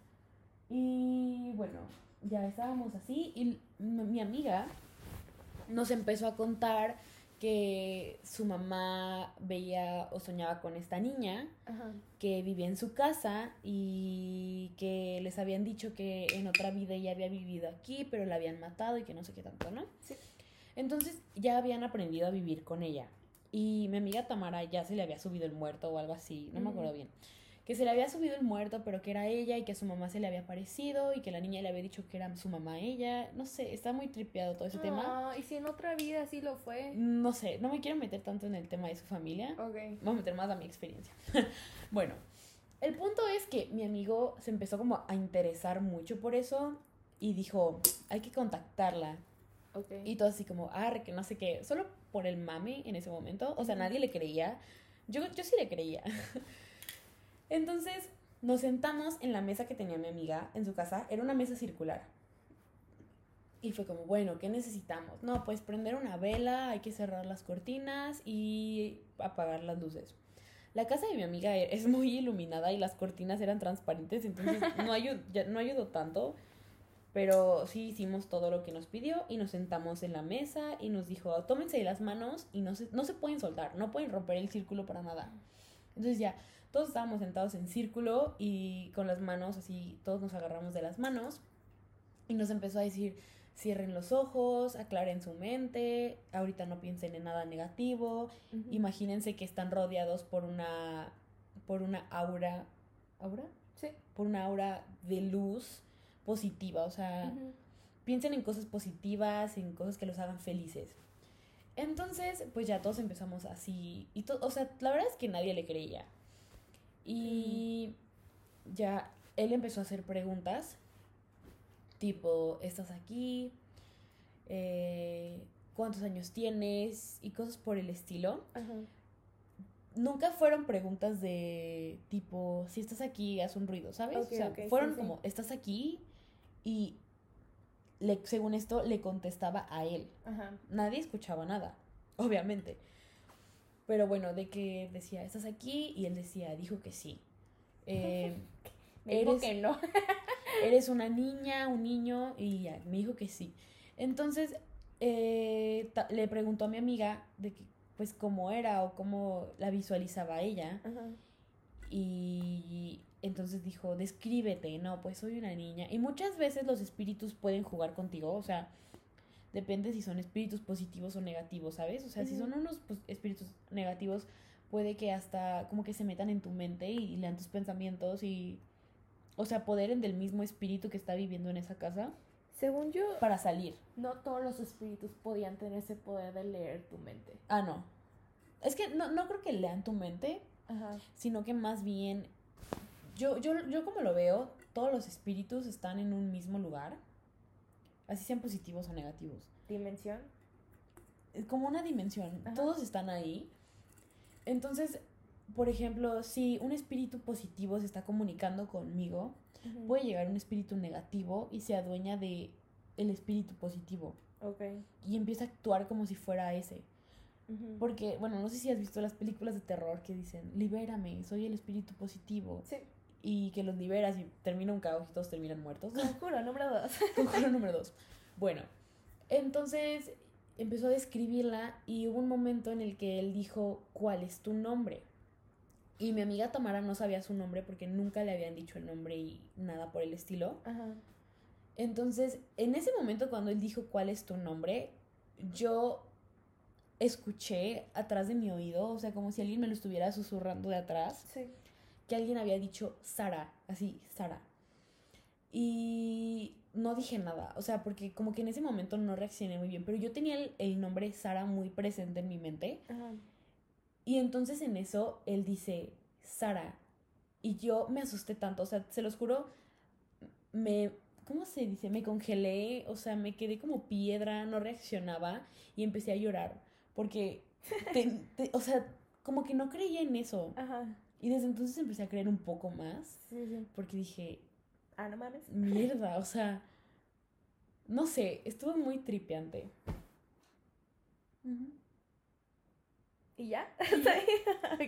Y bueno, ya estábamos así y mi amiga nos empezó a contar que su mamá veía o soñaba con esta niña Ajá. que vivía en su casa y que les habían dicho que en otra vida ella había vivido aquí, pero la habían matado y que no sé qué tanto, ¿no? Sí. Entonces ya habían aprendido a vivir con ella. Y mi amiga Tamara ya se le había subido el muerto o algo así, no me acuerdo bien. Que se le había subido el muerto, pero que era ella y que a su mamá se le había parecido y que la niña le había dicho que era su mamá ella. No sé, está muy tripeado todo ese tema. Ah, ¿Y si en otra vida sí lo fue? No sé, no me quiero meter tanto en el tema de su familia. Ok. Vamos a meter más a mi experiencia. *laughs* bueno, el punto es que mi amigo se empezó como a interesar mucho por eso y dijo, hay que contactarla. Ok. Y todo así como, ah, que no sé qué, solo por el mame en ese momento. O sea, nadie le creía. Yo, yo sí le creía. *laughs* Entonces nos sentamos en la mesa que tenía mi amiga en su casa. Era una mesa circular. Y fue como, bueno, ¿qué necesitamos? No, pues prender una vela, hay que cerrar las cortinas y apagar las luces. La casa de mi amiga e- es muy iluminada y las cortinas eran transparentes, entonces *laughs* no, ayu- ya- no ayudó tanto. Pero sí hicimos todo lo que nos pidió y nos sentamos en la mesa y nos dijo, tómense las manos y no se, no se pueden soltar, no pueden romper el círculo para nada. Entonces ya, todos estábamos sentados en círculo y con las manos así, todos nos agarramos de las manos y nos empezó a decir, cierren los ojos, aclaren su mente, ahorita no piensen en nada negativo, imagínense que están rodeados por una, por una aura, ¿aura? Sí. Por una aura de luz positiva, o sea, piensen en cosas positivas, en cosas que los hagan felices. Entonces, pues ya todos empezamos así, y o sea, la verdad es que nadie le creía. Y ya él empezó a hacer preguntas tipo, ¿estás aquí? Eh, ¿Cuántos años tienes? Y cosas por el estilo. Nunca fueron preguntas de tipo, si estás aquí, haz un ruido, ¿sabes? o sea, fueron como, ¿estás aquí? Y le, según esto, le contestaba a él. Nadie escuchaba nada, obviamente. Pero bueno, de que decía, ¿estás aquí? Y él decía, dijo que sí. Eh, *laughs* me dijo que no. *laughs* eres una niña, un niño, y ya, me dijo que sí. Entonces, eh, le preguntó a mi amiga de que, pues, cómo era o cómo la visualizaba ella. Y entonces dijo, descríbete, no, pues soy una niña. Y muchas veces los espíritus pueden jugar contigo, o sea, depende si son espíritus positivos o negativos, ¿sabes? O sea, si son unos pues, espíritus negativos, puede que hasta como que se metan en tu mente y lean tus pensamientos y o sea, en del mismo espíritu que está viviendo en esa casa. Según yo. Para salir. No todos los espíritus podían tener ese poder de leer tu mente. Ah, no. Es que no, no creo que lean tu mente, Ajá. sino que más bien. Yo, yo, yo como lo veo, todos los espíritus están en un mismo lugar. Así sean positivos o negativos. ¿Dimensión? Es como una dimensión. Todos están ahí. Entonces, por ejemplo, si un espíritu positivo se está comunicando conmigo, puede llegar un espíritu negativo y se adueña de el espíritu positivo. Okay. Y empieza a actuar como si fuera ese. Porque, bueno, no sé si has visto las películas de terror que dicen, libérame, soy el espíritu positivo. Sí. Y que los liberas y termina un caos y todos terminan muertos. Conjuro *laughs* número dos. Conjuro número dos. *laughs* Bueno, entonces empezó a describirla y hubo un momento en el que él dijo, ¿cuál es tu nombre? Y mi amiga Tamara no sabía su nombre porque nunca le habían dicho el nombre y nada por el estilo. Ajá. Entonces, en ese momento cuando él dijo cuál es tu nombre, yo escuché atrás de mi oído, o sea, como si alguien me lo estuviera susurrando de atrás, sí. Que alguien había dicho Sara, así, Sara. Y no dije nada, o sea, porque como que en ese momento no reaccioné muy bien, pero yo tenía el, el nombre Sara muy presente en mi mente. Ajá. Y entonces en eso él dice, Sara. Y yo me asusté tanto, o sea, se los juro, me, ¿cómo se dice? Me congelé, o sea, me quedé como piedra, no reaccionaba y empecé a llorar. Porque, *laughs* o sea, como que no creía en eso. Ajá. Y desde entonces empecé a creer un poco más. Sí, sí. Porque dije, ah, no mames. Mierda, o sea, no sé, estuvo muy tripeante. ¿Y ya? *laughs* Eso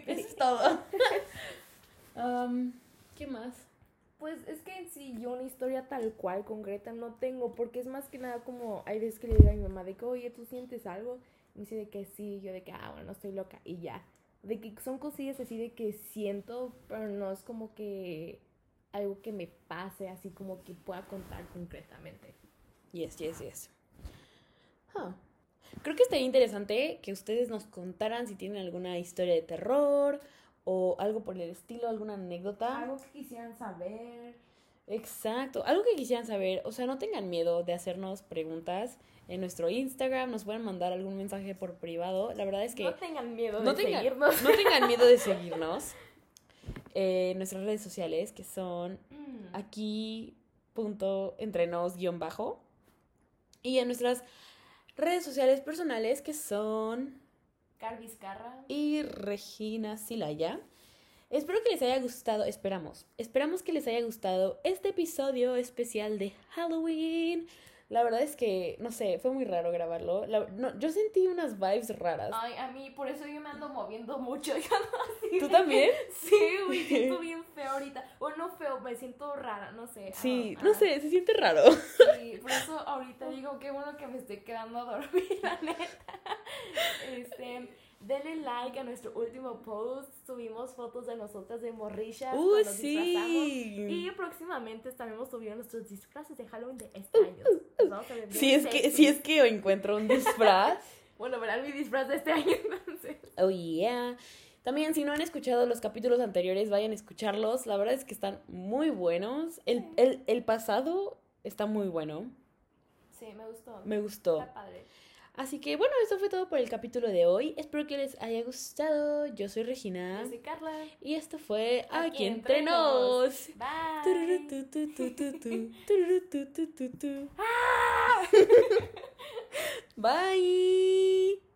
es todo. *laughs* Um, ¿Qué más? Pues es que en sí yo una historia tal cual, concreta, no tengo, porque es más que nada como hay veces que le digo a mi mamá de que, oye, ¿tú sientes algo? Y me dice de que sí, yo de que, ah, bueno, no estoy loca, y ya. De que son cosillas así de que siento, pero no es como que algo que me pase, así como que pueda contar concretamente. Yes, yes, yes. Huh. Creo que estaría interesante que ustedes nos contaran si tienen alguna historia de terror o algo por el estilo, alguna anécdota. Algo que quisieran saber. Exacto, algo que quisieran saber. O sea, no tengan miedo de hacernos preguntas en nuestro Instagram, nos pueden mandar algún mensaje por privado. La verdad es que... No tengan miedo de seguirnos. No tengan miedo de *laughs* seguirnos. en nuestras redes sociales, que son mm. aquí punto entrenos guion bajo. Y en nuestras redes sociales personales que son Carviscarra y Regina Silaya. Espero que les haya gustado, esperamos, esperamos que les haya gustado este episodio especial de Halloween. La verdad es que, no sé, fue muy raro grabarlo. yo sentí unas vibes raras. Ay, a mí, por eso yo me ando moviendo mucho. *laughs* Así ¿Tú también? *laughs* Sí, me *laughs* siento bien feo ahorita. O no feo, me siento rara, no sé. Sí, no sé, se siente raro. Sí, por eso ahorita digo, qué bueno que me estoy quedando a dormir, la neta. Este denle like a nuestro último post. Subimos fotos de nosotras de morrillas. ¡Uh, sí! Y próximamente estaremos subiendo nuestros disfraces de Halloween de este año. nos vamos a ver Si es que, si es que encuentro un disfraz. *laughs* Bueno, verán mi disfraz de este año *laughs* entonces. Oh yeah. También si no han escuchado los capítulos anteriores, vayan a escucharlos. La verdad es que están muy buenos. El, el, el pasado está muy bueno. Sí, me gustó. Me gustó. Está padre. Así que bueno, eso fue todo por el capítulo de hoy. Espero que les haya gustado. Yo soy Regina. Yo soy Carla. Y esto fue Aquí, Aquí entre nos. Bye. Bye.